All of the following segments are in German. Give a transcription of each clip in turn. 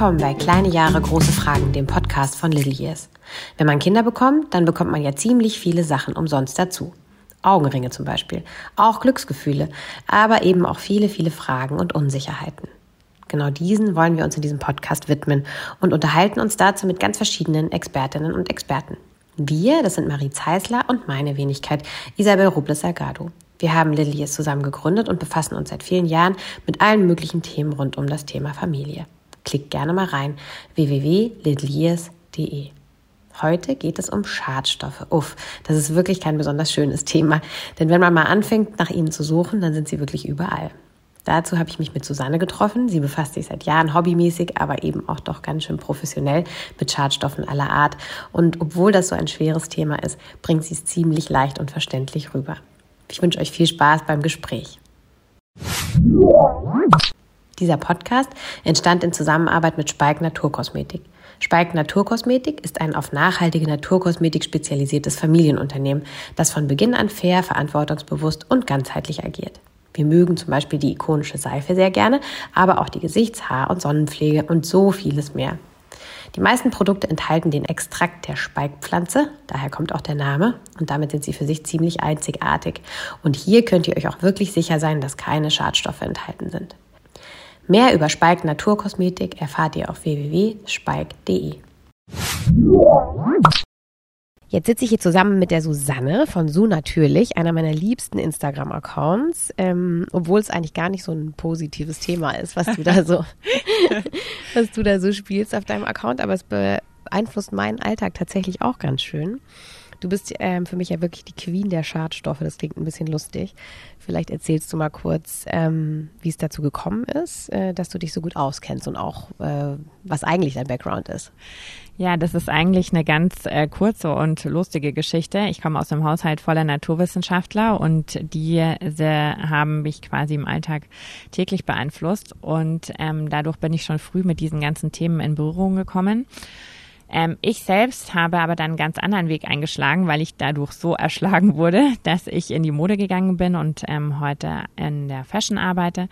willkommen bei Kleine Jahre, große Fragen, dem Podcast von Little Years. Wenn man Kinder bekommt, dann bekommt man ja ziemlich viele Sachen umsonst dazu. Augenringe zum Beispiel, auch Glücksgefühle, aber eben auch viele, viele Fragen und Unsicherheiten. Genau diesen wollen wir uns in diesem Podcast widmen und unterhalten uns dazu mit ganz verschiedenen Expertinnen und Experten. Wir, das sind Marie Zeisler und meine Wenigkeit Isabel Robles-Salgado. Wir haben Lilies zusammen gegründet und befassen uns seit vielen Jahren mit allen möglichen Themen rund um das Thema Familie. Klickt gerne mal rein www.littlyears.de. Heute geht es um Schadstoffe. Uff, das ist wirklich kein besonders schönes Thema, denn wenn man mal anfängt, nach ihnen zu suchen, dann sind sie wirklich überall. Dazu habe ich mich mit Susanne getroffen. Sie befasst sich seit Jahren hobbymäßig, aber eben auch doch ganz schön professionell mit Schadstoffen aller Art. Und obwohl das so ein schweres Thema ist, bringt sie es ziemlich leicht und verständlich rüber. Ich wünsche euch viel Spaß beim Gespräch. Dieser Podcast entstand in Zusammenarbeit mit Spalk Naturkosmetik. Spalk Naturkosmetik ist ein auf nachhaltige Naturkosmetik spezialisiertes Familienunternehmen, das von Beginn an fair, verantwortungsbewusst und ganzheitlich agiert. Wir mögen zum Beispiel die ikonische Seife sehr gerne, aber auch die Gesichts-, Haar- und Sonnenpflege und so vieles mehr. Die meisten Produkte enthalten den Extrakt der Speikpflanze, daher kommt auch der Name, und damit sind sie für sich ziemlich einzigartig. Und hier könnt ihr euch auch wirklich sicher sein, dass keine Schadstoffe enthalten sind. Mehr über Speik Naturkosmetik erfahrt ihr auf www.speik.de. Jetzt sitze ich hier zusammen mit der Susanne von Su natürlich, einer meiner liebsten Instagram-Accounts, ähm, obwohl es eigentlich gar nicht so ein positives Thema ist, was du da so, was du da so spielst auf deinem Account, aber es beeinflusst meinen Alltag tatsächlich auch ganz schön. Du bist ähm, für mich ja wirklich die Queen der Schadstoffe. Das klingt ein bisschen lustig. Vielleicht erzählst du mal kurz, ähm, wie es dazu gekommen ist, äh, dass du dich so gut auskennst und auch, äh, was eigentlich dein Background ist. Ja, das ist eigentlich eine ganz äh, kurze und lustige Geschichte. Ich komme aus einem Haushalt voller Naturwissenschaftler und die haben mich quasi im Alltag täglich beeinflusst und ähm, dadurch bin ich schon früh mit diesen ganzen Themen in Berührung gekommen. Ähm, ich selbst habe aber dann einen ganz anderen Weg eingeschlagen, weil ich dadurch so erschlagen wurde, dass ich in die Mode gegangen bin und ähm, heute in der Fashion arbeite.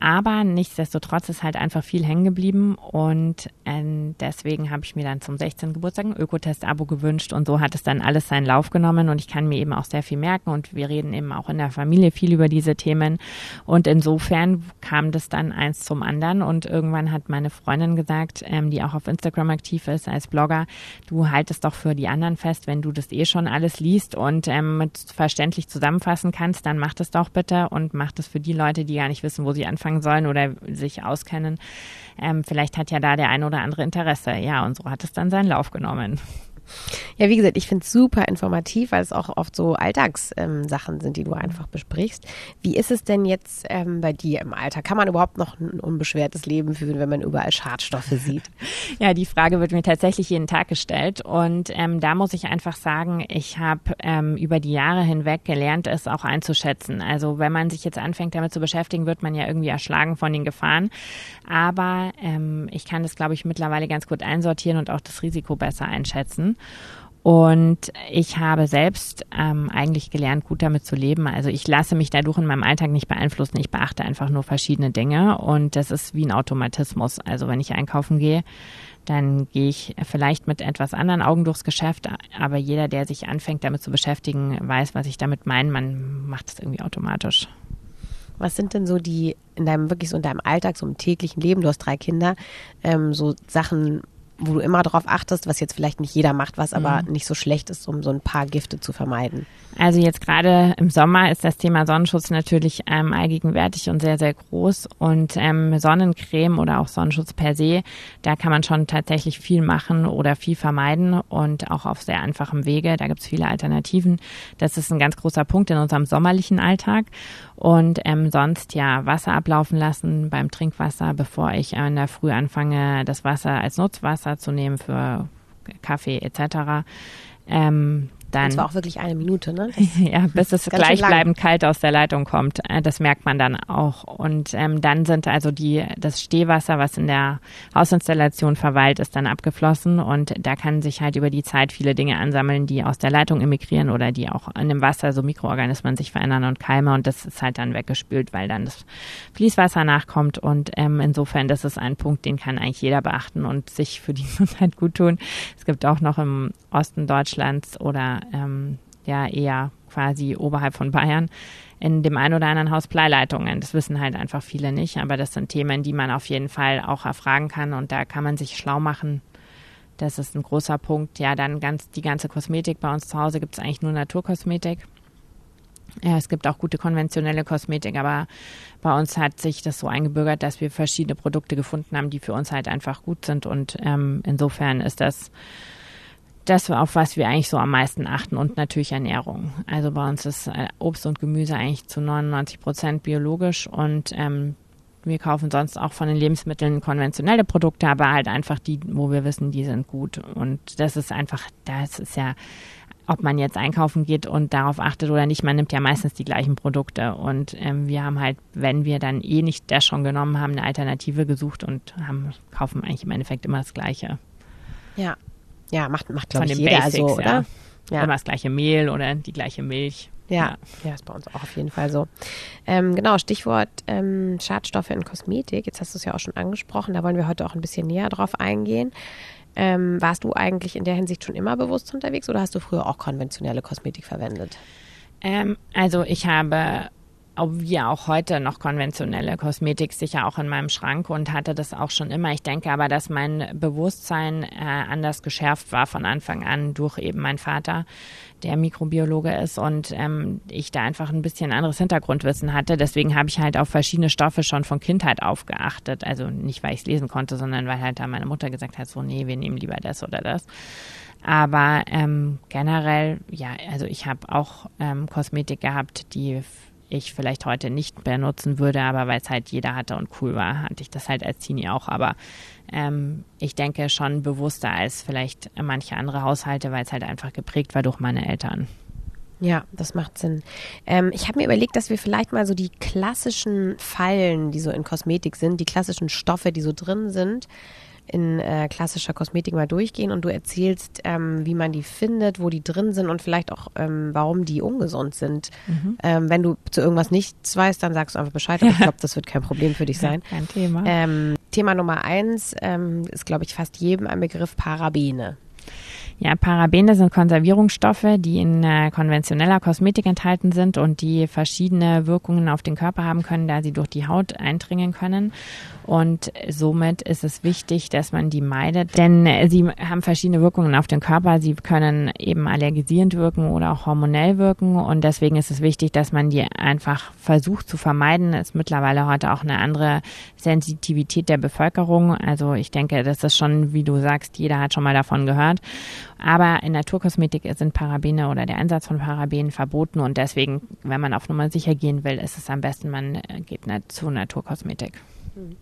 Aber nichtsdestotrotz ist halt einfach viel hängen geblieben und ähm, deswegen habe ich mir dann zum 16. Geburtstag ein Ökotest-Abo gewünscht und so hat es dann alles seinen Lauf genommen und ich kann mir eben auch sehr viel merken und wir reden eben auch in der Familie viel über diese Themen und insofern kam das dann eins zum anderen und irgendwann hat meine Freundin gesagt, ähm, die auch auf Instagram aktiv ist als Blogger, du haltest doch für die anderen fest, wenn du das eh schon alles liest und ähm, verständlich zusammenfassen kannst, dann mach das doch bitte und mach das für die Leute, die gar nicht wissen, wo sie anfangen sollen oder sich auskennen. Ähm, vielleicht hat ja da der eine oder andere Interesse. Ja, und so hat es dann seinen Lauf genommen. Ja, wie gesagt, ich finde es super informativ, weil es auch oft so Alltagssachen ähm, sind, die du einfach besprichst. Wie ist es denn jetzt ähm, bei dir im Alter? Kann man überhaupt noch ein unbeschwertes Leben führen, wenn man überall Schadstoffe sieht? Ja, die Frage wird mir tatsächlich jeden Tag gestellt. Und ähm, da muss ich einfach sagen, ich habe ähm, über die Jahre hinweg gelernt, es auch einzuschätzen. Also wenn man sich jetzt anfängt, damit zu beschäftigen, wird man ja irgendwie erschlagen von den Gefahren. Aber ähm, ich kann das, glaube ich, mittlerweile ganz gut einsortieren und auch das Risiko besser einschätzen. Und ich habe selbst ähm, eigentlich gelernt, gut damit zu leben. Also ich lasse mich dadurch in meinem Alltag nicht beeinflussen. Ich beachte einfach nur verschiedene Dinge und das ist wie ein Automatismus. Also wenn ich einkaufen gehe, dann gehe ich vielleicht mit etwas anderen Augen durchs Geschäft. Aber jeder, der sich anfängt, damit zu beschäftigen, weiß, was ich damit meine. Man macht es irgendwie automatisch. Was sind denn so die in deinem wirklich so in deinem Alltag, so im täglichen Leben, du hast drei Kinder, ähm, so Sachen, wo du immer darauf achtest, was jetzt vielleicht nicht jeder macht, was aber mhm. nicht so schlecht ist, um so ein paar Gifte zu vermeiden? Also jetzt gerade im Sommer ist das Thema Sonnenschutz natürlich ähm, allgegenwärtig und sehr, sehr groß. Und ähm, Sonnencreme oder auch Sonnenschutz per se, da kann man schon tatsächlich viel machen oder viel vermeiden und auch auf sehr einfachem Wege. Da gibt es viele Alternativen. Das ist ein ganz großer Punkt in unserem sommerlichen Alltag. Und ähm, sonst ja Wasser ablaufen lassen beim Trinkwasser, bevor ich in der Früh anfange, das Wasser als Nutzwasser zu nehmen für Kaffee etc. Ähm, dann. Das war auch wirklich eine Minute, ne? ja, bis es gleichbleibend kalt aus der Leitung kommt. Äh, das merkt man dann auch. Und ähm, dann sind also die, das Stehwasser, was in der Hausinstallation verweilt, ist dann abgeflossen und da kann sich halt über die Zeit viele Dinge ansammeln, die aus der Leitung emigrieren oder die auch in dem Wasser so Mikroorganismen sich verändern und Keime und das ist halt dann weggespült, weil dann das Fließwasser nachkommt und ähm, insofern, das ist ein Punkt, den kann eigentlich jeder beachten und sich für die Gesundheit gut tun. Es gibt auch noch im Osten Deutschlands oder ähm, ja eher quasi oberhalb von Bayern in dem einen oder anderen Haus Bleileitungen. Das wissen halt einfach viele nicht, aber das sind Themen, die man auf jeden Fall auch erfragen kann und da kann man sich schlau machen. Das ist ein großer Punkt. Ja, dann ganz die ganze Kosmetik. Bei uns zu Hause gibt es eigentlich nur Naturkosmetik. Ja, es gibt auch gute konventionelle Kosmetik, aber bei uns hat sich das so eingebürgert, dass wir verschiedene Produkte gefunden haben, die für uns halt einfach gut sind. Und ähm, insofern ist das das, auf was wir eigentlich so am meisten achten und natürlich Ernährung. Also bei uns ist äh, Obst und Gemüse eigentlich zu 99 Prozent biologisch und ähm, wir kaufen sonst auch von den Lebensmitteln konventionelle Produkte, aber halt einfach die, wo wir wissen, die sind gut. Und das ist einfach, das ist ja, ob man jetzt einkaufen geht und darauf achtet oder nicht, man nimmt ja meistens die gleichen Produkte. Und ähm, wir haben halt, wenn wir dann eh nicht das schon genommen haben, eine Alternative gesucht und haben, kaufen eigentlich im Endeffekt immer das Gleiche. Ja, ja, macht, macht glaube ich, jeder Basics, so, oder? Ja. ja. Immer das gleiche Mehl oder die gleiche Milch. Ja, ja, ist bei uns auch auf jeden Fall so. Ähm, genau, Stichwort ähm, Schadstoffe in Kosmetik. Jetzt hast du es ja auch schon angesprochen. Da wollen wir heute auch ein bisschen näher drauf eingehen. Ähm, warst du eigentlich in der Hinsicht schon immer bewusst unterwegs oder hast du früher auch konventionelle Kosmetik verwendet? Ähm, also ich habe wie auch heute noch konventionelle Kosmetik sicher auch in meinem Schrank und hatte das auch schon immer. Ich denke aber, dass mein Bewusstsein äh, anders geschärft war von Anfang an durch eben meinen Vater, der Mikrobiologe ist und ähm, ich da einfach ein bisschen anderes Hintergrundwissen hatte. Deswegen habe ich halt auf verschiedene Stoffe schon von Kindheit auf geachtet. Also nicht, weil ich es lesen konnte, sondern weil halt da meine Mutter gesagt hat, so nee, wir nehmen lieber das oder das. Aber ähm, generell, ja, also ich habe auch ähm, Kosmetik gehabt, die ich vielleicht heute nicht benutzen würde, aber weil es halt jeder hatte und cool war, hatte ich das halt als Teenie auch. Aber ähm, ich denke schon bewusster als vielleicht manche andere Haushalte, weil es halt einfach geprägt war durch meine Eltern. Ja, das macht Sinn. Ähm, ich habe mir überlegt, dass wir vielleicht mal so die klassischen Fallen, die so in Kosmetik sind, die klassischen Stoffe, die so drin sind, in äh, klassischer Kosmetik mal durchgehen und du erzählst, ähm, wie man die findet, wo die drin sind und vielleicht auch, ähm, warum die ungesund sind. Mhm. Ähm, wenn du zu irgendwas nichts weißt, dann sagst du einfach Bescheid. Aber ich glaube, das wird kein Problem für dich sein. Kein Thema. Ähm, Thema Nummer eins ähm, ist, glaube ich, fast jedem ein Begriff Parabene. Ja, Parabene sind Konservierungsstoffe, die in äh, konventioneller Kosmetik enthalten sind und die verschiedene Wirkungen auf den Körper haben können, da sie durch die Haut eindringen können. Und somit ist es wichtig, dass man die meidet, denn sie haben verschiedene Wirkungen auf den Körper. Sie können eben allergisierend wirken oder auch hormonell wirken. Und deswegen ist es wichtig, dass man die einfach versucht zu vermeiden. Es ist mittlerweile heute auch eine andere Sensitivität der Bevölkerung. Also ich denke, das ist schon, wie du sagst, jeder hat schon mal davon gehört. Aber in Naturkosmetik sind Parabene oder der Einsatz von Parabenen verboten und deswegen, wenn man auf Nummer sicher gehen will, ist es am besten, man äh, geht zu Naturkosmetik.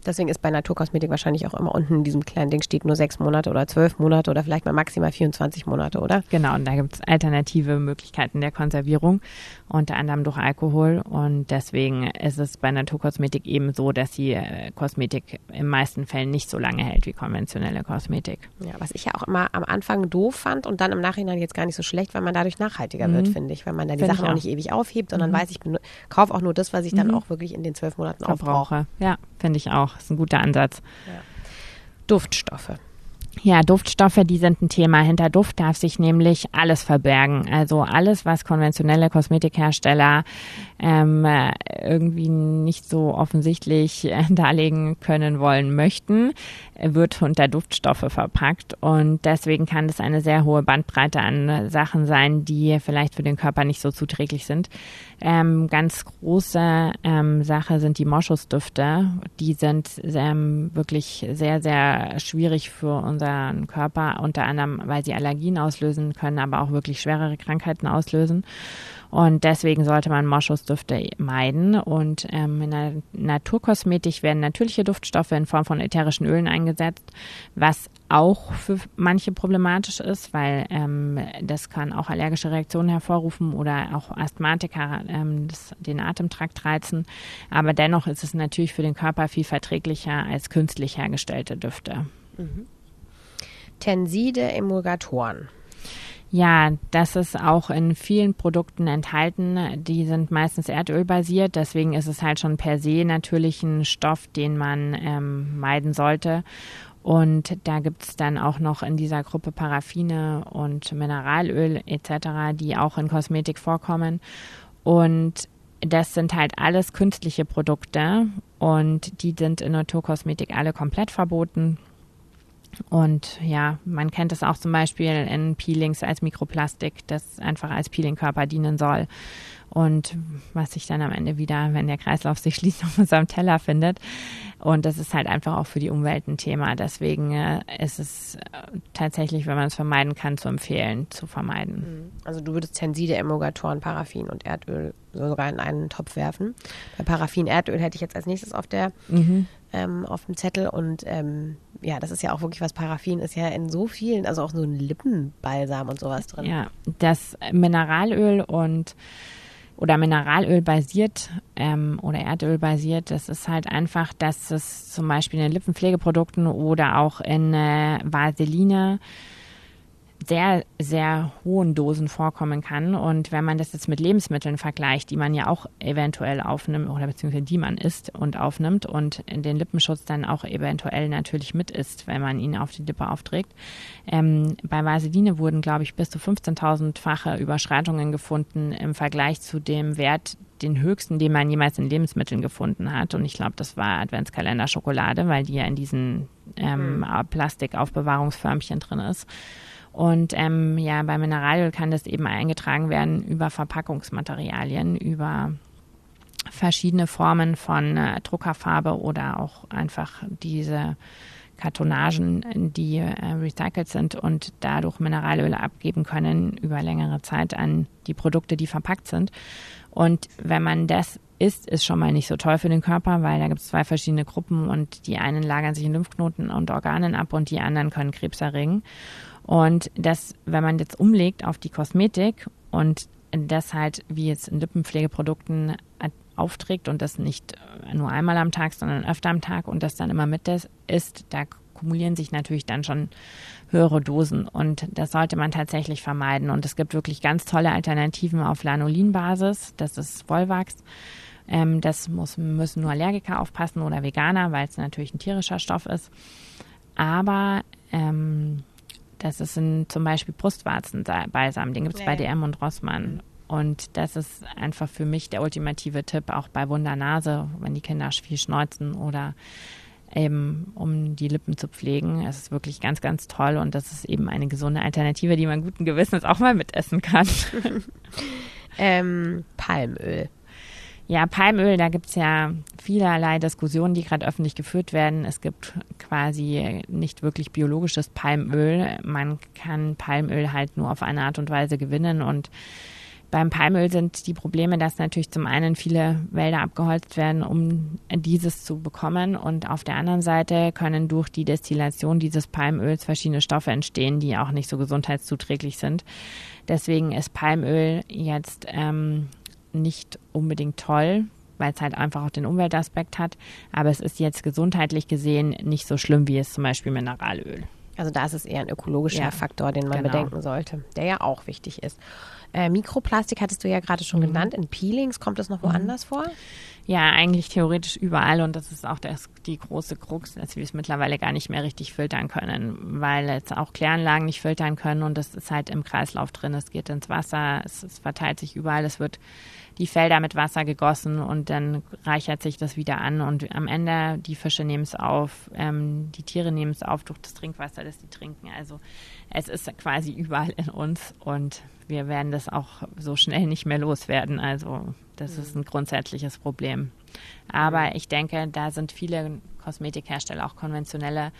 Deswegen ist bei Naturkosmetik wahrscheinlich auch immer unten in diesem kleinen Ding steht nur sechs Monate oder zwölf Monate oder vielleicht mal maximal 24 Monate, oder? Genau, und da gibt es alternative Möglichkeiten der Konservierung, unter anderem durch Alkohol. Und deswegen ist es bei Naturkosmetik eben so, dass die äh, Kosmetik in meisten Fällen nicht so lange hält wie konventionelle Kosmetik. Ja, was ich ja auch immer am Anfang doof fand und dann im Nachhinein jetzt gar nicht so schlecht, weil man dadurch nachhaltiger mhm. wird, finde ich. Weil man dann die find Sachen auch. auch. nicht ewig aufhebt, sondern mhm. weiß, ich kaufe auch nur das, was ich dann mhm. auch wirklich in den zwölf Monaten Verbrauche. Ja, finde ich auch. Das ist ein guter Ansatz. Ja. Duftstoffe. Ja, Duftstoffe, die sind ein Thema. Hinter Duft darf sich nämlich alles verbergen. Also alles, was konventionelle Kosmetikhersteller ähm, irgendwie nicht so offensichtlich äh, darlegen können wollen möchten, wird unter Duftstoffe verpackt. Und deswegen kann es eine sehr hohe Bandbreite an Sachen sein, die vielleicht für den Körper nicht so zuträglich sind. Ähm, ganz große ähm, Sache sind die Moschusdüfte. Die sind ähm, wirklich sehr, sehr schwierig für uns unseren Körper, unter anderem, weil sie Allergien auslösen können, aber auch wirklich schwerere Krankheiten auslösen. Und deswegen sollte man Moschusdüfte meiden. Und ähm, in der Naturkosmetik werden natürliche Duftstoffe in Form von ätherischen Ölen eingesetzt, was auch für manche problematisch ist, weil ähm, das kann auch allergische Reaktionen hervorrufen oder auch Asthmatiker ähm, das, den Atemtrakt reizen. Aber dennoch ist es natürlich für den Körper viel verträglicher als künstlich hergestellte Düfte. Mhm. Tenside Emulgatoren. Ja, das ist auch in vielen Produkten enthalten. Die sind meistens erdölbasiert, deswegen ist es halt schon per se natürlich ein Stoff, den man ähm, meiden sollte. Und da gibt es dann auch noch in dieser Gruppe Paraffine und Mineralöl etc., die auch in Kosmetik vorkommen. Und das sind halt alles künstliche Produkte und die sind in Naturkosmetik alle komplett verboten. Und ja, man kennt es auch zum Beispiel in Peelings als Mikroplastik, das einfach als Peelingkörper dienen soll. Und was sich dann am Ende wieder, wenn der Kreislauf sich schließt, auf unserem Teller findet. Und das ist halt einfach auch für die Umwelt ein Thema. Deswegen äh, ist es äh, tatsächlich, wenn man es vermeiden kann, zu empfehlen, zu vermeiden. Mhm. Also du würdest Tenside, Emulgatoren, Paraffin und Erdöl sogar in einen Topf werfen. Bei Paraffin, Erdöl hätte ich jetzt als nächstes auf der mhm. Ähm, auf dem Zettel und ähm, ja, das ist ja auch wirklich was. Paraffin ist ja in so vielen, also auch so ein Lippenbalsam und sowas drin. Ja, das Mineralöl und oder Mineralöl basiert ähm, oder Erdöl basiert, das ist halt einfach, dass es zum Beispiel in Lippenpflegeprodukten oder auch in äh, Vaseline sehr, sehr hohen Dosen vorkommen kann. Und wenn man das jetzt mit Lebensmitteln vergleicht, die man ja auch eventuell aufnimmt oder beziehungsweise die man isst und aufnimmt und den Lippenschutz dann auch eventuell natürlich mit isst, wenn man ihn auf die Lippe aufträgt. Ähm, bei Vaseline wurden, glaube ich, bis zu 15.000-fache Überschreitungen gefunden im Vergleich zu dem Wert, den höchsten, den man jemals in Lebensmitteln gefunden hat. Und ich glaube, das war Adventskalender Schokolade, weil die ja in diesen ähm, mhm. Plastikaufbewahrungsförmchen drin ist. Und ähm, ja, bei Mineralöl kann das eben eingetragen werden über Verpackungsmaterialien, über verschiedene Formen von äh, Druckerfarbe oder auch einfach diese Kartonagen, die äh, recycelt sind und dadurch Mineralöle abgeben können über längere Zeit an die Produkte, die verpackt sind. Und wenn man das isst, ist schon mal nicht so toll für den Körper, weil da gibt es zwei verschiedene Gruppen und die einen lagern sich in Lymphknoten und Organen ab und die anderen können Krebs erregen. Und das, wenn man jetzt umlegt auf die Kosmetik und das halt wie jetzt in Lippenpflegeprodukten aufträgt und das nicht nur einmal am Tag, sondern öfter am Tag und das dann immer mit ist, da kumulieren sich natürlich dann schon höhere Dosen und das sollte man tatsächlich vermeiden. Und es gibt wirklich ganz tolle Alternativen auf Lanolin-Basis, das ist Volvax. Ähm, das muss, müssen nur Allergiker aufpassen oder Veganer, weil es natürlich ein tierischer Stoff ist. Aber ähm, das ist ein, zum Beispiel Brustwarzenbalsam, den gibt es ja. bei DM und Rossmann. Und das ist einfach für mich der ultimative Tipp, auch bei Wundernase, wenn die Kinder viel schneuzen oder eben um die Lippen zu pflegen. Es ist wirklich ganz, ganz toll und das ist eben eine gesunde Alternative, die man guten Gewissens auch mal mitessen kann. ähm, Palmöl. Ja, Palmöl, da gibt es ja vielerlei Diskussionen, die gerade öffentlich geführt werden. Es gibt quasi nicht wirklich biologisches Palmöl. Man kann Palmöl halt nur auf eine Art und Weise gewinnen und beim Palmöl sind die Probleme, dass natürlich zum einen viele Wälder abgeholzt werden, um dieses zu bekommen. Und auf der anderen Seite können durch die Destillation dieses Palmöls verschiedene Stoffe entstehen, die auch nicht so gesundheitszuträglich sind. Deswegen ist Palmöl jetzt ähm, nicht unbedingt toll, weil es halt einfach auch den Umweltaspekt hat. Aber es ist jetzt gesundheitlich gesehen nicht so schlimm wie es zum Beispiel Mineralöl. Also da ist es eher ein ökologischer ja, Faktor, den man genau. bedenken sollte, der ja auch wichtig ist. Äh, Mikroplastik hattest du ja gerade schon mhm. genannt. In Peelings kommt es noch woanders mhm. vor? Ja, eigentlich theoretisch überall und das ist auch das, die große Krux, dass wir es mittlerweile gar nicht mehr richtig filtern können, weil jetzt auch Kläranlagen nicht filtern können und das ist halt im Kreislauf drin. Es geht ins Wasser, es, es verteilt sich überall, es wird die Felder mit Wasser gegossen und dann reichert sich das wieder an und am Ende die Fische nehmen es auf, ähm, die Tiere nehmen es auf durch das Trinkwasser, das sie trinken. Also es ist quasi überall in uns und wir werden das auch so schnell nicht mehr loswerden. Also das ist ein grundsätzliches Problem. Aber ich denke, da sind viele Kosmetikhersteller, auch konventionelle,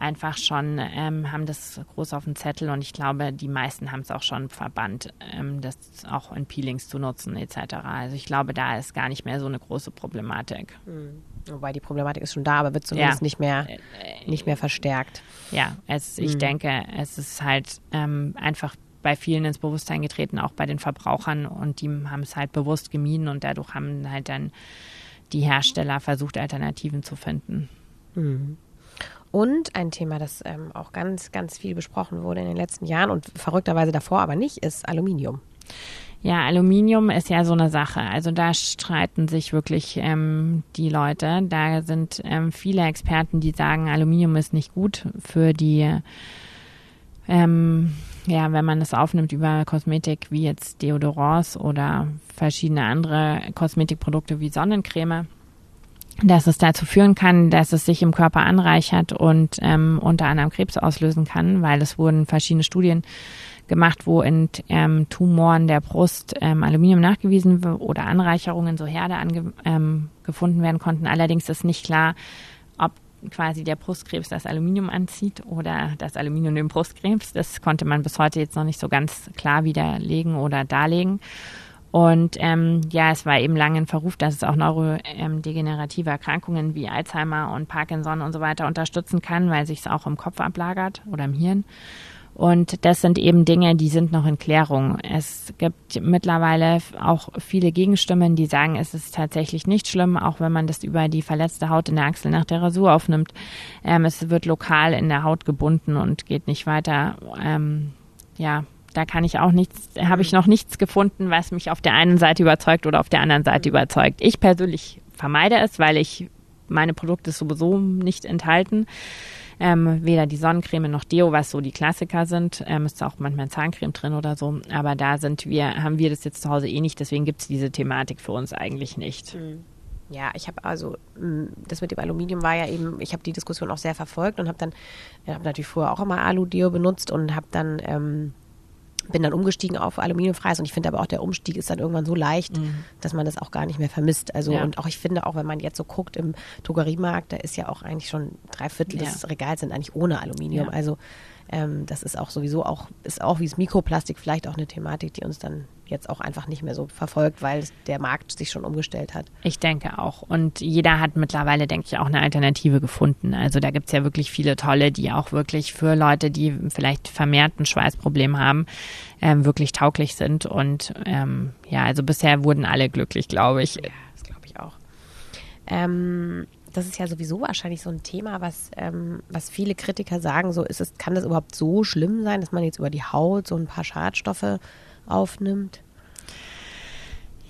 einfach schon, ähm, haben das groß auf dem Zettel und ich glaube, die meisten haben es auch schon verbannt, ähm, das auch in Peelings zu nutzen etc. Also ich glaube, da ist gar nicht mehr so eine große Problematik. Mhm. Wobei die Problematik ist schon da, aber wird zumindest ja. nicht mehr äh, nicht mehr verstärkt. Ja, es, ich mhm. denke, es ist halt ähm, einfach bei vielen ins Bewusstsein getreten, auch bei den Verbrauchern und die haben es halt bewusst gemieden und dadurch haben halt dann die Hersteller versucht, Alternativen zu finden. Mhm. Und ein Thema, das ähm, auch ganz, ganz viel besprochen wurde in den letzten Jahren und verrückterweise davor aber nicht, ist Aluminium. Ja, Aluminium ist ja so eine Sache. Also da streiten sich wirklich ähm, die Leute. Da sind ähm, viele Experten, die sagen, Aluminium ist nicht gut für die, ähm, ja, wenn man es aufnimmt über Kosmetik wie jetzt Deodorants oder verschiedene andere Kosmetikprodukte wie Sonnencreme dass es dazu führen kann, dass es sich im Körper anreichert und ähm, unter anderem Krebs auslösen kann, weil es wurden verschiedene Studien gemacht, wo in ähm, Tumoren der Brust ähm, Aluminium nachgewiesen oder Anreicherungen, so Herde ange, ähm, gefunden werden konnten. Allerdings ist nicht klar, ob quasi der Brustkrebs das Aluminium anzieht oder das Aluminium den Brustkrebs. Das konnte man bis heute jetzt noch nicht so ganz klar widerlegen oder darlegen. Und ähm, ja, es war eben lange in Verruf, dass es auch neurodegenerative Erkrankungen wie Alzheimer und Parkinson und so weiter unterstützen kann, weil sich es auch im Kopf ablagert oder im Hirn. Und das sind eben Dinge, die sind noch in Klärung. Es gibt mittlerweile auch viele Gegenstimmen, die sagen, es ist tatsächlich nicht schlimm, auch wenn man das über die verletzte Haut in der Achsel nach der Rasur aufnimmt. Ähm, es wird lokal in der Haut gebunden und geht nicht weiter. Ähm, ja, da kann ich auch nichts, habe ich noch nichts gefunden, was mich auf der einen Seite überzeugt oder auf der anderen Seite überzeugt. Ich persönlich vermeide es, weil ich meine Produkte sowieso nicht enthalten. Ähm, weder die Sonnencreme noch Deo, was so die Klassiker sind. Ähm, ist auch manchmal Zahncreme drin oder so. Aber da sind wir, haben wir das jetzt zu Hause eh nicht, deswegen gibt es diese Thematik für uns eigentlich nicht. Mhm. Ja, ich habe also das mit dem Aluminium war ja eben, ich habe die Diskussion auch sehr verfolgt und habe dann, ich habe natürlich vorher auch immer Alu-Deo benutzt und habe dann ähm, bin dann umgestiegen auf aluminiumfreies und ich finde aber auch der Umstieg ist dann irgendwann so leicht, mhm. dass man das auch gar nicht mehr vermisst. Also ja. und auch ich finde auch, wenn man jetzt so guckt im Drogeriemarkt, da ist ja auch eigentlich schon drei Viertel ja. des Regals sind eigentlich ohne Aluminium. Ja. Also ähm, das ist auch sowieso auch, ist auch wie das Mikroplastik vielleicht auch eine Thematik, die uns dann jetzt auch einfach nicht mehr so verfolgt, weil der Markt sich schon umgestellt hat. Ich denke auch. Und jeder hat mittlerweile, denke ich, auch eine Alternative gefunden. Also da gibt es ja wirklich viele tolle, die auch wirklich für Leute, die vielleicht vermehrt ein Schweißproblem haben, ähm, wirklich tauglich sind. Und ähm, ja, also bisher wurden alle glücklich, glaube ich. Ja, das glaube ich auch. Ähm, das ist ja sowieso wahrscheinlich so ein Thema, was, ähm, was viele Kritiker sagen, so ist es, kann das überhaupt so schlimm sein, dass man jetzt über die Haut so ein paar Schadstoffe aufnimmt?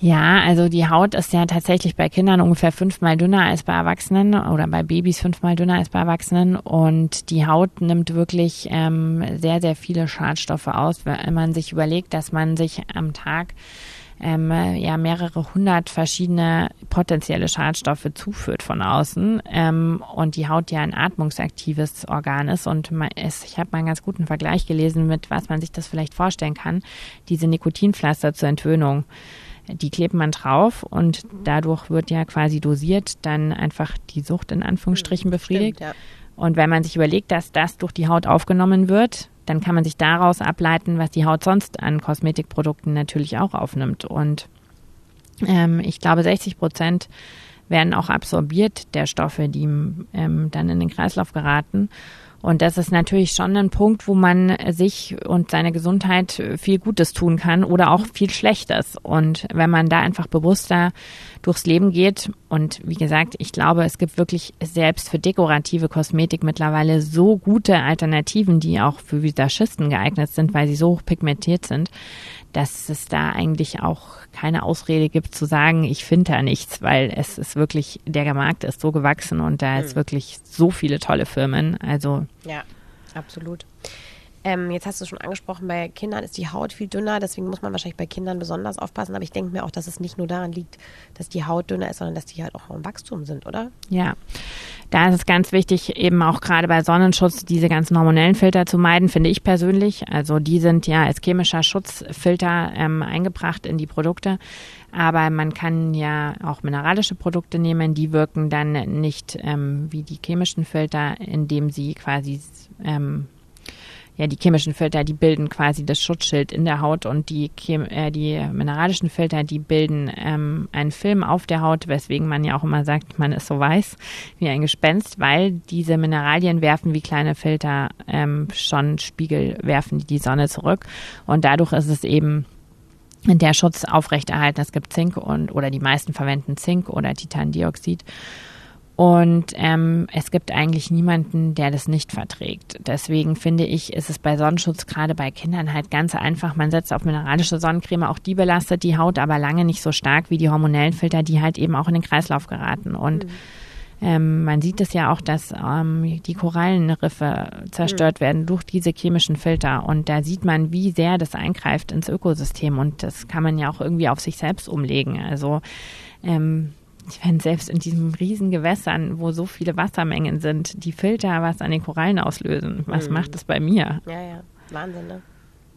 Ja, also die Haut ist ja tatsächlich bei Kindern ungefähr fünfmal dünner als bei Erwachsenen oder bei Babys fünfmal dünner als bei Erwachsenen. Und die Haut nimmt wirklich ähm, sehr, sehr viele Schadstoffe aus, wenn man sich überlegt, dass man sich am Tag ähm, ja mehrere hundert verschiedene potenzielle Schadstoffe zuführt von außen ähm, und die Haut ja ein atmungsaktives Organ ist und man, es, ich habe mal einen ganz guten Vergleich gelesen mit was man sich das vielleicht vorstellen kann diese Nikotinpflaster zur Entwöhnung die klebt man drauf und dadurch wird ja quasi dosiert dann einfach die Sucht in Anführungsstrichen befriedigt. Stimmt, ja. Und wenn man sich überlegt, dass das durch die Haut aufgenommen wird, dann kann man sich daraus ableiten, was die Haut sonst an Kosmetikprodukten natürlich auch aufnimmt. Und ähm, ich glaube, 60 Prozent werden auch absorbiert der Stoffe, die ähm, dann in den Kreislauf geraten. Und das ist natürlich schon ein Punkt, wo man sich und seine Gesundheit viel Gutes tun kann oder auch viel Schlechtes. Und wenn man da einfach bewusster durchs Leben geht und wie gesagt, ich glaube, es gibt wirklich selbst für dekorative Kosmetik mittlerweile so gute Alternativen, die auch für Visagisten geeignet sind, weil sie so pigmentiert sind, dass es da eigentlich auch keine Ausrede gibt zu sagen, ich finde da nichts, weil es ist wirklich, der Markt ist so gewachsen und da ist mhm. wirklich so viele tolle Firmen. Also ja, absolut. Ähm, jetzt hast du schon angesprochen, bei Kindern ist die Haut viel dünner, deswegen muss man wahrscheinlich bei Kindern besonders aufpassen. Aber ich denke mir auch, dass es nicht nur daran liegt, dass die Haut dünner ist, sondern dass die halt auch im Wachstum sind, oder? Ja, da ist es ganz wichtig, eben auch gerade bei Sonnenschutz diese ganzen hormonellen Filter zu meiden, finde ich persönlich. Also die sind ja als chemischer Schutzfilter ähm, eingebracht in die Produkte. Aber man kann ja auch mineralische Produkte nehmen, die wirken dann nicht ähm, wie die chemischen Filter, indem sie quasi ähm, ja, die chemischen Filter, die bilden quasi das Schutzschild in der Haut und die, Chem äh, die mineralischen Filter, die bilden ähm, einen Film auf der Haut, weswegen man ja auch immer sagt, man ist so weiß wie ein Gespenst, weil diese Mineralien werfen wie kleine Filter ähm, schon Spiegel, werfen die, die Sonne zurück und dadurch ist es eben der Schutz aufrechterhalten. Es gibt Zink und oder die meisten verwenden Zink oder Titandioxid. Und ähm, es gibt eigentlich niemanden, der das nicht verträgt. Deswegen finde ich, ist es bei Sonnenschutz gerade bei Kindern halt ganz einfach. Man setzt auf mineralische Sonnencreme, auch die belastet die Haut, aber lange nicht so stark wie die hormonellen Filter, die halt eben auch in den Kreislauf geraten. Und mhm. ähm, man sieht es ja auch, dass ähm, die Korallenriffe zerstört mhm. werden durch diese chemischen Filter. Und da sieht man, wie sehr das eingreift ins Ökosystem. Und das kann man ja auch irgendwie auf sich selbst umlegen. Also ähm, ich meine, selbst in diesen riesen Gewässern, wo so viele Wassermengen sind, die Filter was an den Korallen auslösen. Was mhm. macht das bei mir? Ja, ja, Wahnsinn, ne?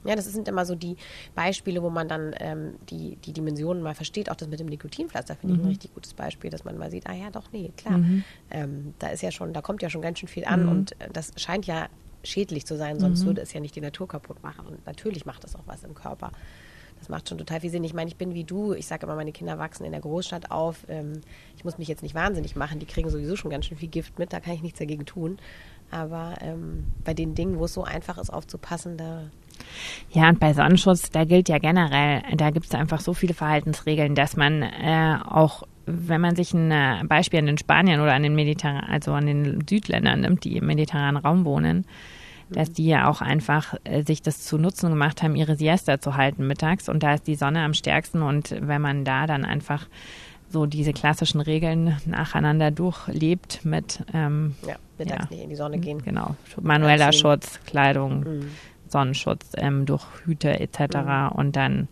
Ja, das sind immer so die Beispiele, wo man dann ähm, die, die Dimensionen mal versteht. Auch das mit dem Nikotinpflaster finde mhm. ich ein richtig gutes Beispiel, dass man mal sieht, ah ja, doch, nee, klar. Mhm. Ähm, da ist ja schon, da kommt ja schon ganz schön viel an mhm. und äh, das scheint ja schädlich zu sein, sonst mhm. würde es ja nicht die Natur kaputt machen. Und natürlich macht das auch was im Körper. Das macht schon total viel Sinn. Ich meine, ich bin wie du. Ich sage immer, meine Kinder wachsen in der Großstadt auf. Ähm, ich muss mich jetzt nicht wahnsinnig machen. Die kriegen sowieso schon ganz schön viel Gift mit. Da kann ich nichts dagegen tun. Aber ähm, bei den Dingen, wo es so einfach ist, aufzupassen, da ja, und bei Sonnenschutz, da gilt ja generell, da gibt es einfach so viele Verhaltensregeln, dass man äh, auch, wenn man sich ein äh, Beispiel an den Spaniern oder an den Mediterranen, also an den Südländern nimmt, die im mediterranen Raum wohnen, dass die ja auch einfach äh, sich das zu Nutzen gemacht haben, ihre Siesta zu halten mittags. Und da ist die Sonne am stärksten. Und wenn man da dann einfach so diese klassischen Regeln nacheinander durchlebt mit ähm, ja, mittags ja, nicht in die Sonne gehen. Genau. Manueller Schutz, Kleidung, mhm. Sonnenschutz ähm, durch Hüte etc. Mhm. Und dann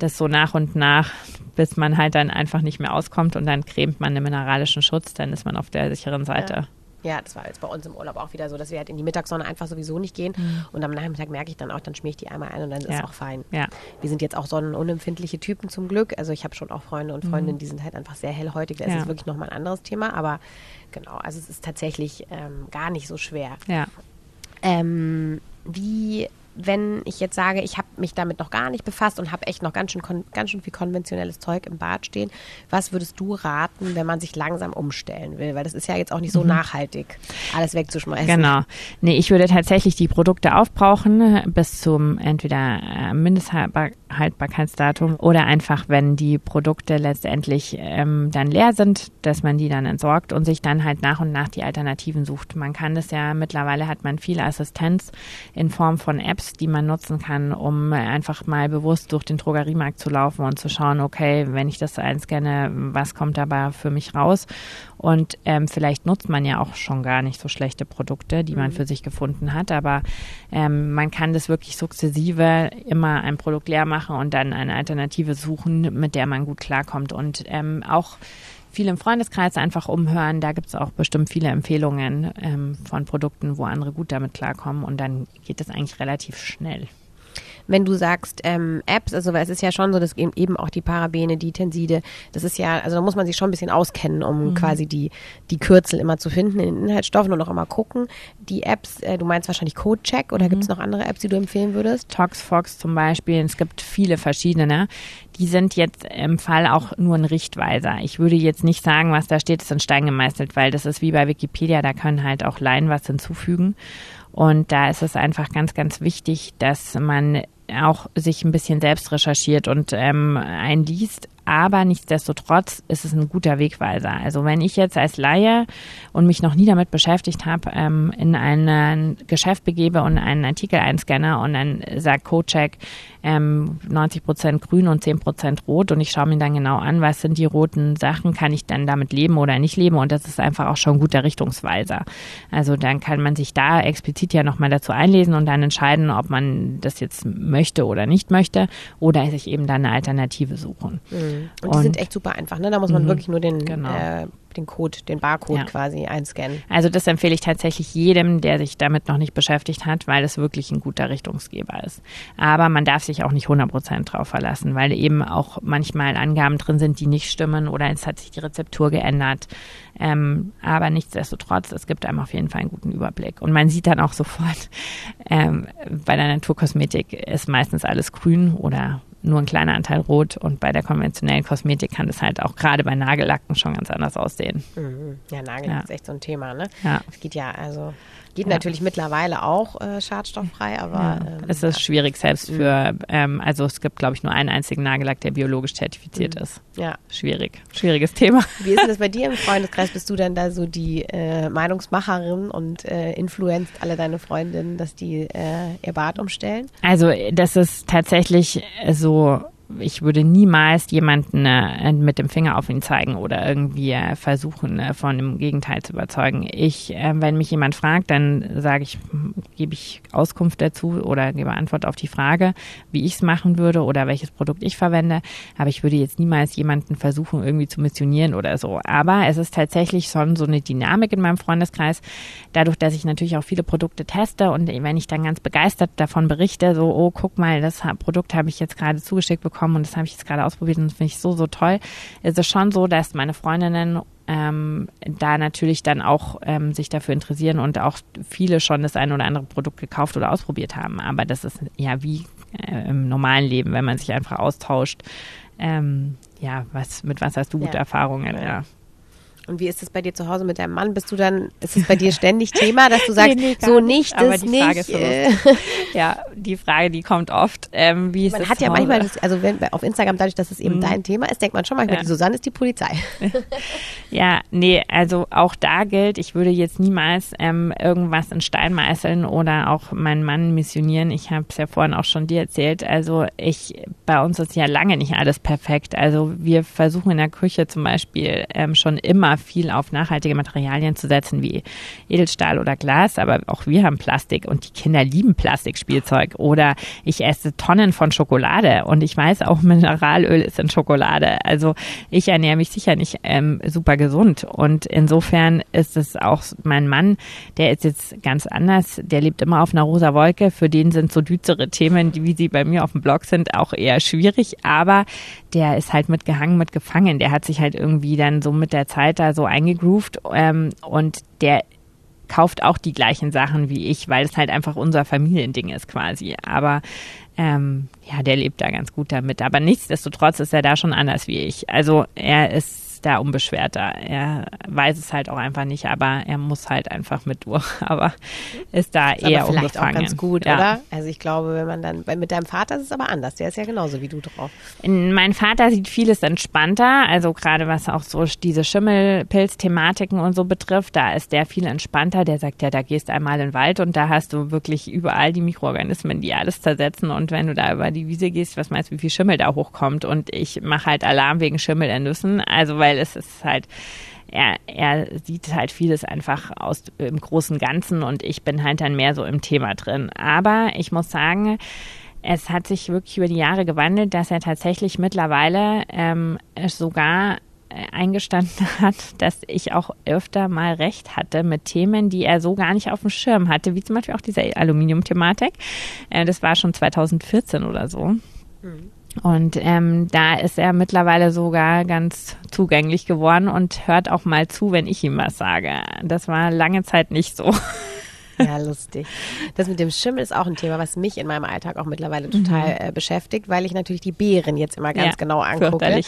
das so nach und nach, bis man halt dann einfach nicht mehr auskommt und dann cremt man den mineralischen Schutz, dann ist man auf der sicheren Seite. Ja. Ja, das war jetzt bei uns im Urlaub auch wieder so, dass wir halt in die Mittagssonne einfach sowieso nicht gehen. Mhm. Und am Nachmittag merke ich dann auch, dann schmier ich die einmal ein und dann ist es auch fein. Ja. Wir sind jetzt auch sonnenunempfindliche Typen zum Glück. Also ich habe schon auch Freunde und Freundinnen, mhm. die sind halt einfach sehr hellhäutig. Da ja. ist es wirklich nochmal ein anderes Thema. Aber genau, also es ist tatsächlich ähm, gar nicht so schwer. Ja. Ähm, wie wenn ich jetzt sage, ich habe mich damit noch gar nicht befasst und habe echt noch ganz schön, ganz schön viel konventionelles Zeug im Bad stehen, was würdest du raten, wenn man sich langsam umstellen will? Weil das ist ja jetzt auch nicht so mhm. nachhaltig, alles wegzuschmeißen. Genau. Nee, ich würde tatsächlich die Produkte aufbrauchen bis zum entweder äh, Mindesthaltbarkeitsdatum oder einfach, wenn die Produkte letztendlich ähm, dann leer sind, dass man die dann entsorgt und sich dann halt nach und nach die Alternativen sucht. Man kann das ja, mittlerweile hat man viel Assistenz in Form von Apps, die man nutzen kann, um einfach mal bewusst durch den Drogeriemarkt zu laufen und zu schauen, okay, wenn ich das einscanne, was kommt dabei für mich raus? Und ähm, vielleicht nutzt man ja auch schon gar nicht so schlechte Produkte, die man mhm. für sich gefunden hat, aber ähm, man kann das wirklich sukzessive immer ein Produkt leer machen und dann eine Alternative suchen, mit der man gut klarkommt. Und ähm, auch viel im Freundeskreis einfach umhören. Da gibt es auch bestimmt viele Empfehlungen ähm, von Produkten, wo andere gut damit klarkommen und dann geht es eigentlich relativ schnell wenn du sagst ähm, Apps, also weil es ist ja schon so, dass eben auch die Parabene, die Tenside, das ist ja, also da muss man sich schon ein bisschen auskennen, um mhm. quasi die, die Kürzel immer zu finden in den Inhaltsstoffen und auch immer gucken. Die Apps, äh, du meinst wahrscheinlich Codecheck oder mhm. gibt es noch andere Apps, die du empfehlen würdest? ToxFox zum Beispiel, es gibt viele verschiedene. Die sind jetzt im Fall auch nur ein Richtweiser. Ich würde jetzt nicht sagen, was da steht, ist in Stein gemeißelt, weil das ist wie bei Wikipedia, da können halt auch Laien was hinzufügen. Und da ist es einfach ganz, ganz wichtig, dass man auch sich ein bisschen selbst recherchiert und ähm, einliest. Aber nichtsdestotrotz ist es ein guter Wegweiser. Also wenn ich jetzt als Laie und mich noch nie damit beschäftigt habe, ähm, in ein Geschäft begebe und einen Artikel einscanne und dann sagt Codecheck ähm, 90 Prozent grün und 10 Prozent rot und ich schaue mir dann genau an, was sind die roten Sachen, kann ich dann damit leben oder nicht leben und das ist einfach auch schon ein guter Richtungsweiser. Also dann kann man sich da explizit ja nochmal dazu einlesen und dann entscheiden, ob man das jetzt möchte oder nicht möchte oder sich eben dann eine Alternative suchen. Mhm. Und die und, sind echt super einfach, ne? Da muss man mhm. wirklich nur den genau. äh, den Code, den Barcode ja. quasi einscannen. Also das empfehle ich tatsächlich jedem, der sich damit noch nicht beschäftigt hat, weil es wirklich ein guter Richtungsgeber ist. Aber man darf sich auch nicht 100% drauf verlassen, weil eben auch manchmal Angaben drin sind, die nicht stimmen oder es hat sich die Rezeptur geändert. Ähm, aber nichtsdestotrotz, es gibt einem auf jeden Fall einen guten Überblick. Und man sieht dann auch sofort, ähm, bei der Naturkosmetik ist meistens alles grün oder nur ein kleiner Anteil rot und bei der konventionellen Kosmetik kann das halt auch gerade bei Nagellacken schon ganz anders aussehen. Mhm. Ja, Nagellack ja. ist echt so ein Thema, ne? Ja. Es geht ja, also Geht ja. natürlich mittlerweile auch äh, schadstofffrei, aber ja. ähm, es ist schwierig selbst mhm. für, ähm, also es gibt glaube ich nur einen einzigen Nagellack, der biologisch zertifiziert mhm. ist. Ja. Schwierig. Schwieriges Thema. Wie ist das bei dir im Freundeskreis? Bist du denn da so die äh, Meinungsmacherin und äh, influenzt alle deine Freundinnen, dass die äh, ihr Bad umstellen? Also das ist tatsächlich so ich würde niemals jemanden äh, mit dem Finger auf ihn zeigen oder irgendwie äh, versuchen, äh, von dem Gegenteil zu überzeugen. Ich, äh, wenn mich jemand fragt, dann sage ich, gebe ich Auskunft dazu oder gebe Antwort auf die Frage, wie ich es machen würde oder welches Produkt ich verwende. Aber ich würde jetzt niemals jemanden versuchen, irgendwie zu missionieren oder so. Aber es ist tatsächlich schon so eine Dynamik in meinem Freundeskreis, dadurch, dass ich natürlich auch viele Produkte teste und wenn ich dann ganz begeistert davon berichte, so, oh, guck mal, das Produkt habe ich jetzt gerade zugeschickt bekommen, bekommen und das habe ich jetzt gerade ausprobiert und das finde ich so, so toll. Es ist schon so, dass meine Freundinnen ähm, da natürlich dann auch ähm, sich dafür interessieren und auch viele schon das ein oder andere Produkt gekauft oder ausprobiert haben. Aber das ist ja wie äh, im normalen Leben, wenn man sich einfach austauscht. Ähm, ja, was, mit was hast du gute ja. Erfahrungen? Ja. Und wie ist es bei dir zu Hause mit deinem Mann? Bist du dann, ist es bei dir ständig Thema, dass du sagst, nee, nee, so nicht, das aber die nicht? Frage ist so äh. ja, die Frage, die kommt oft. Ähm, wie ist man hat ja manchmal, das, also wenn, auf Instagram, dadurch, dass es eben mhm. dein Thema ist, denkt man schon manchmal, ja. die Susanne ist die Polizei. ja, nee, also auch da gilt, ich würde jetzt niemals ähm, irgendwas in Stein meißeln oder auch meinen Mann missionieren. Ich habe es ja vorhin auch schon dir erzählt. Also ich, bei uns ist ja lange nicht alles perfekt. Also wir versuchen in der Küche zum Beispiel ähm, schon immer viel auf nachhaltige Materialien zu setzen, wie Edelstahl oder Glas, aber auch wir haben Plastik und die Kinder lieben Plastikspielzeug. Oder ich esse Tonnen von Schokolade und ich weiß auch, Mineralöl ist in Schokolade. Also ich ernähre mich sicher nicht ähm, super gesund. Und insofern ist es auch mein Mann, der ist jetzt ganz anders, der lebt immer auf einer rosa Wolke. Für den sind so düstere Themen, wie sie bei mir auf dem Blog sind, auch eher schwierig. Aber der ist halt mitgehangen, mitgefangen. Der hat sich halt irgendwie dann so mit der Zeit da so eingegroovt ähm, und der kauft auch die gleichen Sachen wie ich, weil es halt einfach unser Familiending ist quasi. Aber ähm, ja, der lebt da ganz gut damit. Aber nichtsdestotrotz ist er da schon anders wie ich. Also er ist da unbeschwerter. Er weiß es halt auch einfach nicht, aber er muss halt einfach mit durch. Aber ist da ist eher aber vielleicht unbefangen. auch ganz gut, ja. oder? Also ich glaube, wenn man dann, mit deinem Vater ist es aber anders. Der ist ja genauso wie du drauf. Mein Vater sieht vieles entspannter. Also gerade was auch so diese Schimmelpilz-Thematiken und so betrifft, da ist der viel entspannter. Der sagt ja, da gehst einmal in den Wald und da hast du wirklich überall die Mikroorganismen, die alles zersetzen. Und wenn du da über die Wiese gehst, was meinst du, wie viel Schimmel da hochkommt? Und ich mache halt Alarm wegen Schimmel in Nüssen. Also weil weil es ist halt, er, er sieht halt vieles einfach aus im großen Ganzen und ich bin halt dann mehr so im Thema drin. Aber ich muss sagen, es hat sich wirklich über die Jahre gewandelt, dass er tatsächlich mittlerweile ähm, sogar äh, eingestanden hat, dass ich auch öfter mal recht hatte mit Themen, die er so gar nicht auf dem Schirm hatte, wie zum Beispiel auch diese Aluminium-Thematik. Äh, das war schon 2014 oder so. Mhm. Und ähm, da ist er mittlerweile sogar ganz zugänglich geworden und hört auch mal zu, wenn ich ihm was sage. Das war lange Zeit nicht so. Ja, lustig. Das mit dem Schimmel ist auch ein Thema, was mich in meinem Alltag auch mittlerweile total mhm. äh, beschäftigt, weil ich natürlich die Beeren jetzt immer ganz ja, genau angucke.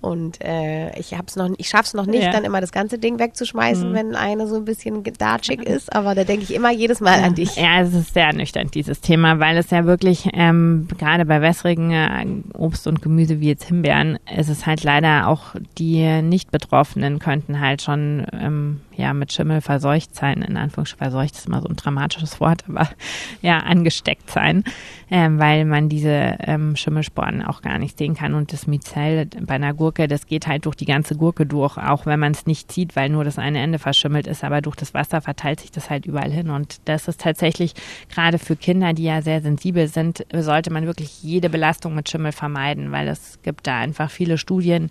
Und äh, ich hab's noch, ich schaff's noch nicht, ja. dann immer das ganze Ding wegzuschmeißen, mhm. wenn eine so ein bisschen datschig ist. Aber da denke ich immer jedes Mal an dich. Ja, es ist sehr ernüchternd, dieses Thema, weil es ja wirklich ähm, gerade bei wässrigen äh, Obst und Gemüse wie jetzt Himbeeren, ist es halt leider auch die Nicht-Betroffenen könnten halt schon ähm, ja mit Schimmel verseucht sein, in Anführungsstrichen verseucht ist immer so ein dramatisches Wort, aber ja, angesteckt sein, ähm, weil man diese ähm, Schimmelsporen auch gar nicht sehen kann. Und das Mizell bei einer Gurke, das geht halt durch die ganze Gurke durch, auch wenn man es nicht sieht, weil nur das eine Ende verschimmelt ist, aber durch das Wasser verteilt sich das halt überall hin. Und das ist tatsächlich gerade für Kinder, die ja sehr sensibel sind, sollte man wirklich jede Belastung mit Schimmel vermeiden, weil es gibt da einfach viele Studien,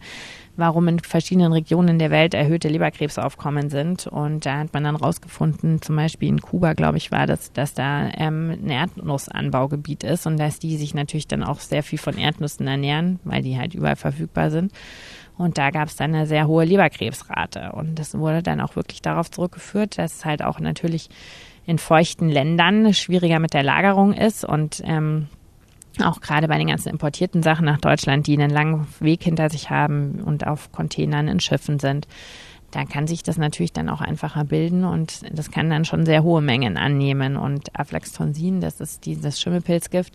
warum in verschiedenen Regionen der Welt erhöhte Leberkrebsaufkommen sind. Und da hat man dann rausgefunden, zum Beispiel in Kuba, glaube ich, war das, dass da ähm, ein Erdnussanbaugebiet ist und dass die sich natürlich dann auch sehr viel von Erdnüssen ernähren, weil die halt überall verfügbar sind. Und da gab es dann eine sehr hohe Leberkrebsrate. Und das wurde dann auch wirklich darauf zurückgeführt, dass es halt auch natürlich in feuchten Ländern schwieriger mit der Lagerung ist und ähm, auch gerade bei den ganzen importierten Sachen nach Deutschland, die einen langen Weg hinter sich haben und auf Containern in Schiffen sind, da kann sich das natürlich dann auch einfacher bilden und das kann dann schon sehr hohe Mengen annehmen. Und Aflatoxin, das ist dieses Schimmelpilzgift,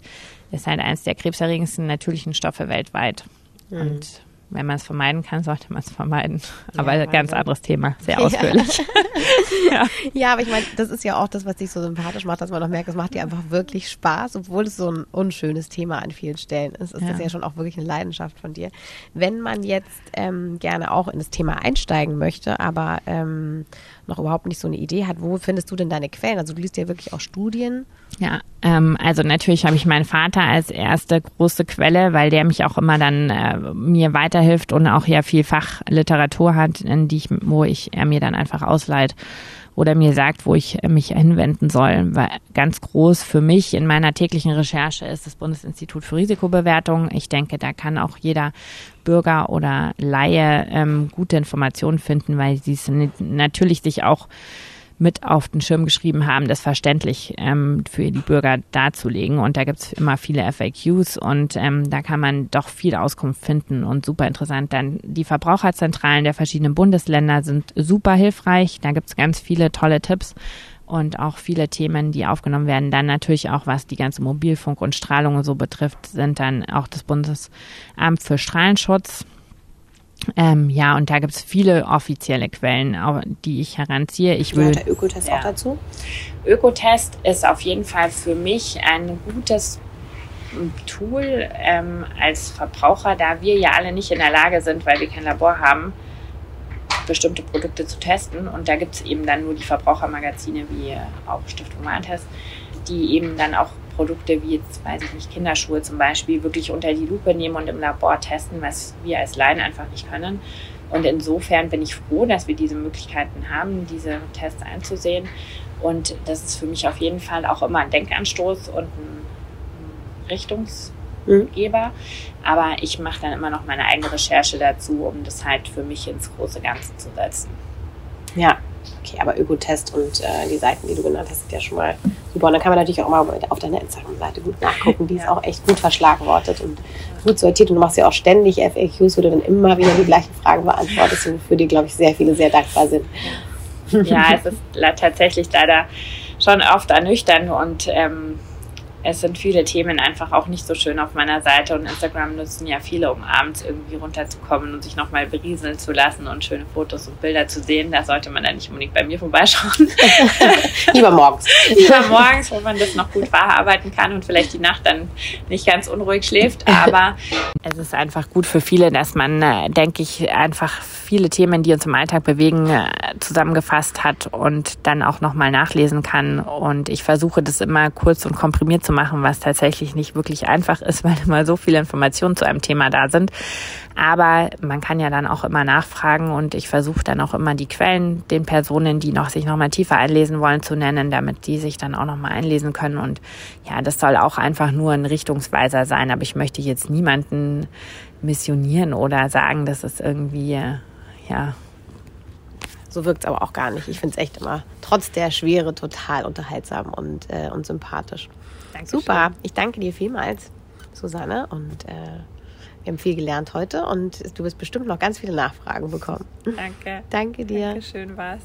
ist halt eines der krebserregendsten natürlichen Stoffe weltweit. Mhm. Und wenn man es vermeiden kann, sollte man es vermeiden. Aber ja, ganz anderes Thema, sehr ausführlich. ja. ja, aber ich meine, das ist ja auch das, was dich so sympathisch macht, dass man noch merkt, es macht dir einfach wirklich Spaß, obwohl es so ein unschönes Thema an vielen Stellen ist. Ist ja. das ja schon auch wirklich eine Leidenschaft von dir. Wenn man jetzt ähm, gerne auch in das Thema einsteigen möchte, aber ähm, noch überhaupt nicht so eine Idee hat, wo findest du denn deine Quellen? Also du liest ja wirklich auch Studien. Ja, ähm, also natürlich habe ich meinen Vater als erste große Quelle, weil der mich auch immer dann äh, mir weiterhilft und auch ja viel Fachliteratur hat, in die ich, wo ich er mir dann einfach ausleiht oder mir sagt, wo ich mich hinwenden soll. Weil ganz groß für mich in meiner täglichen Recherche ist das Bundesinstitut für Risikobewertung. Ich denke, da kann auch jeder Bürger oder Laie ähm, gute Informationen finden, weil sie natürlich sich auch mit auf den Schirm geschrieben haben, das verständlich ähm, für die Bürger darzulegen. Und da gibt's immer viele FAQs und ähm, da kann man doch viel Auskunft finden und super interessant. Dann die Verbraucherzentralen der verschiedenen Bundesländer sind super hilfreich. Da gibt's ganz viele tolle Tipps und auch viele Themen, die aufgenommen werden. Dann natürlich auch, was die ganze Mobilfunk und Strahlung und so betrifft, sind dann auch das Bundesamt für Strahlenschutz ähm, ja, und da gibt es viele offizielle Quellen, die ich heranziehe. Ich will, der Ökotest ja. auch dazu? Ökotest ist auf jeden Fall für mich ein gutes Tool ähm, als Verbraucher, da wir ja alle nicht in der Lage sind, weil wir kein Labor haben, bestimmte Produkte zu testen. Und da gibt es eben dann nur die Verbrauchermagazine wie auch Stiftung Warentest, die eben dann auch Produkte wie jetzt, weiß ich nicht, Kinderschuhe zum Beispiel, wirklich unter die Lupe nehmen und im Labor testen, was wir als Laien einfach nicht können. Und insofern bin ich froh, dass wir diese Möglichkeiten haben, diese Tests einzusehen. Und das ist für mich auf jeden Fall auch immer ein Denkanstoß und ein Richtungsgeber. Mhm. Aber ich mache dann immer noch meine eigene Recherche dazu, um das halt für mich ins große Ganze zu setzen. Ja, Okay, aber Ökotest und äh, die Seiten, die du genannt hast, sind ja schon mal super. Und dann kann man natürlich auch mal auf deiner Instagram-Seite gut nachgucken. Die ist auch echt gut verschlagwortet und gut sortiert. Und du machst ja auch ständig FAQs, wo du dann immer wieder die gleichen Fragen beantwortest, für die, glaube ich, sehr viele sehr dankbar sind. Ja, es ist tatsächlich leider schon oft ernüchternd und ähm, es sind viele Themen einfach auch nicht so schön auf meiner Seite und Instagram nutzen ja viele, um abends irgendwie runterzukommen und sich nochmal berieseln zu lassen und schöne Fotos und Bilder zu sehen. Da sollte man dann nicht unbedingt bei mir vorbeischauen. Lieber morgens. Lieber morgens, wo man das noch gut verarbeiten kann und vielleicht die Nacht dann nicht ganz unruhig schläft. Aber es ist einfach gut für viele, dass man, äh, denke ich, einfach viele Themen, die uns im Alltag bewegen, äh, zusammengefasst hat und dann auch nochmal nachlesen kann. Und ich versuche das immer kurz und komprimiert zu machen, was tatsächlich nicht wirklich einfach ist, weil immer so viele Informationen zu einem Thema da sind. Aber man kann ja dann auch immer nachfragen und ich versuche dann auch immer die Quellen den Personen, die noch sich nochmal tiefer einlesen wollen, zu nennen, damit die sich dann auch nochmal einlesen können. Und ja, das soll auch einfach nur ein Richtungsweiser sein. Aber ich möchte jetzt niemanden missionieren oder sagen, dass es irgendwie ja So wirkt es aber auch gar nicht. Ich finde es echt immer, trotz der Schwere, total unterhaltsam und, äh, und sympathisch. Dankeschön. Super. Ich danke dir vielmals, Susanne. Und äh, wir haben viel gelernt heute und du wirst bestimmt noch ganz viele Nachfragen bekommen. Danke. Danke dir. Dankeschön, was.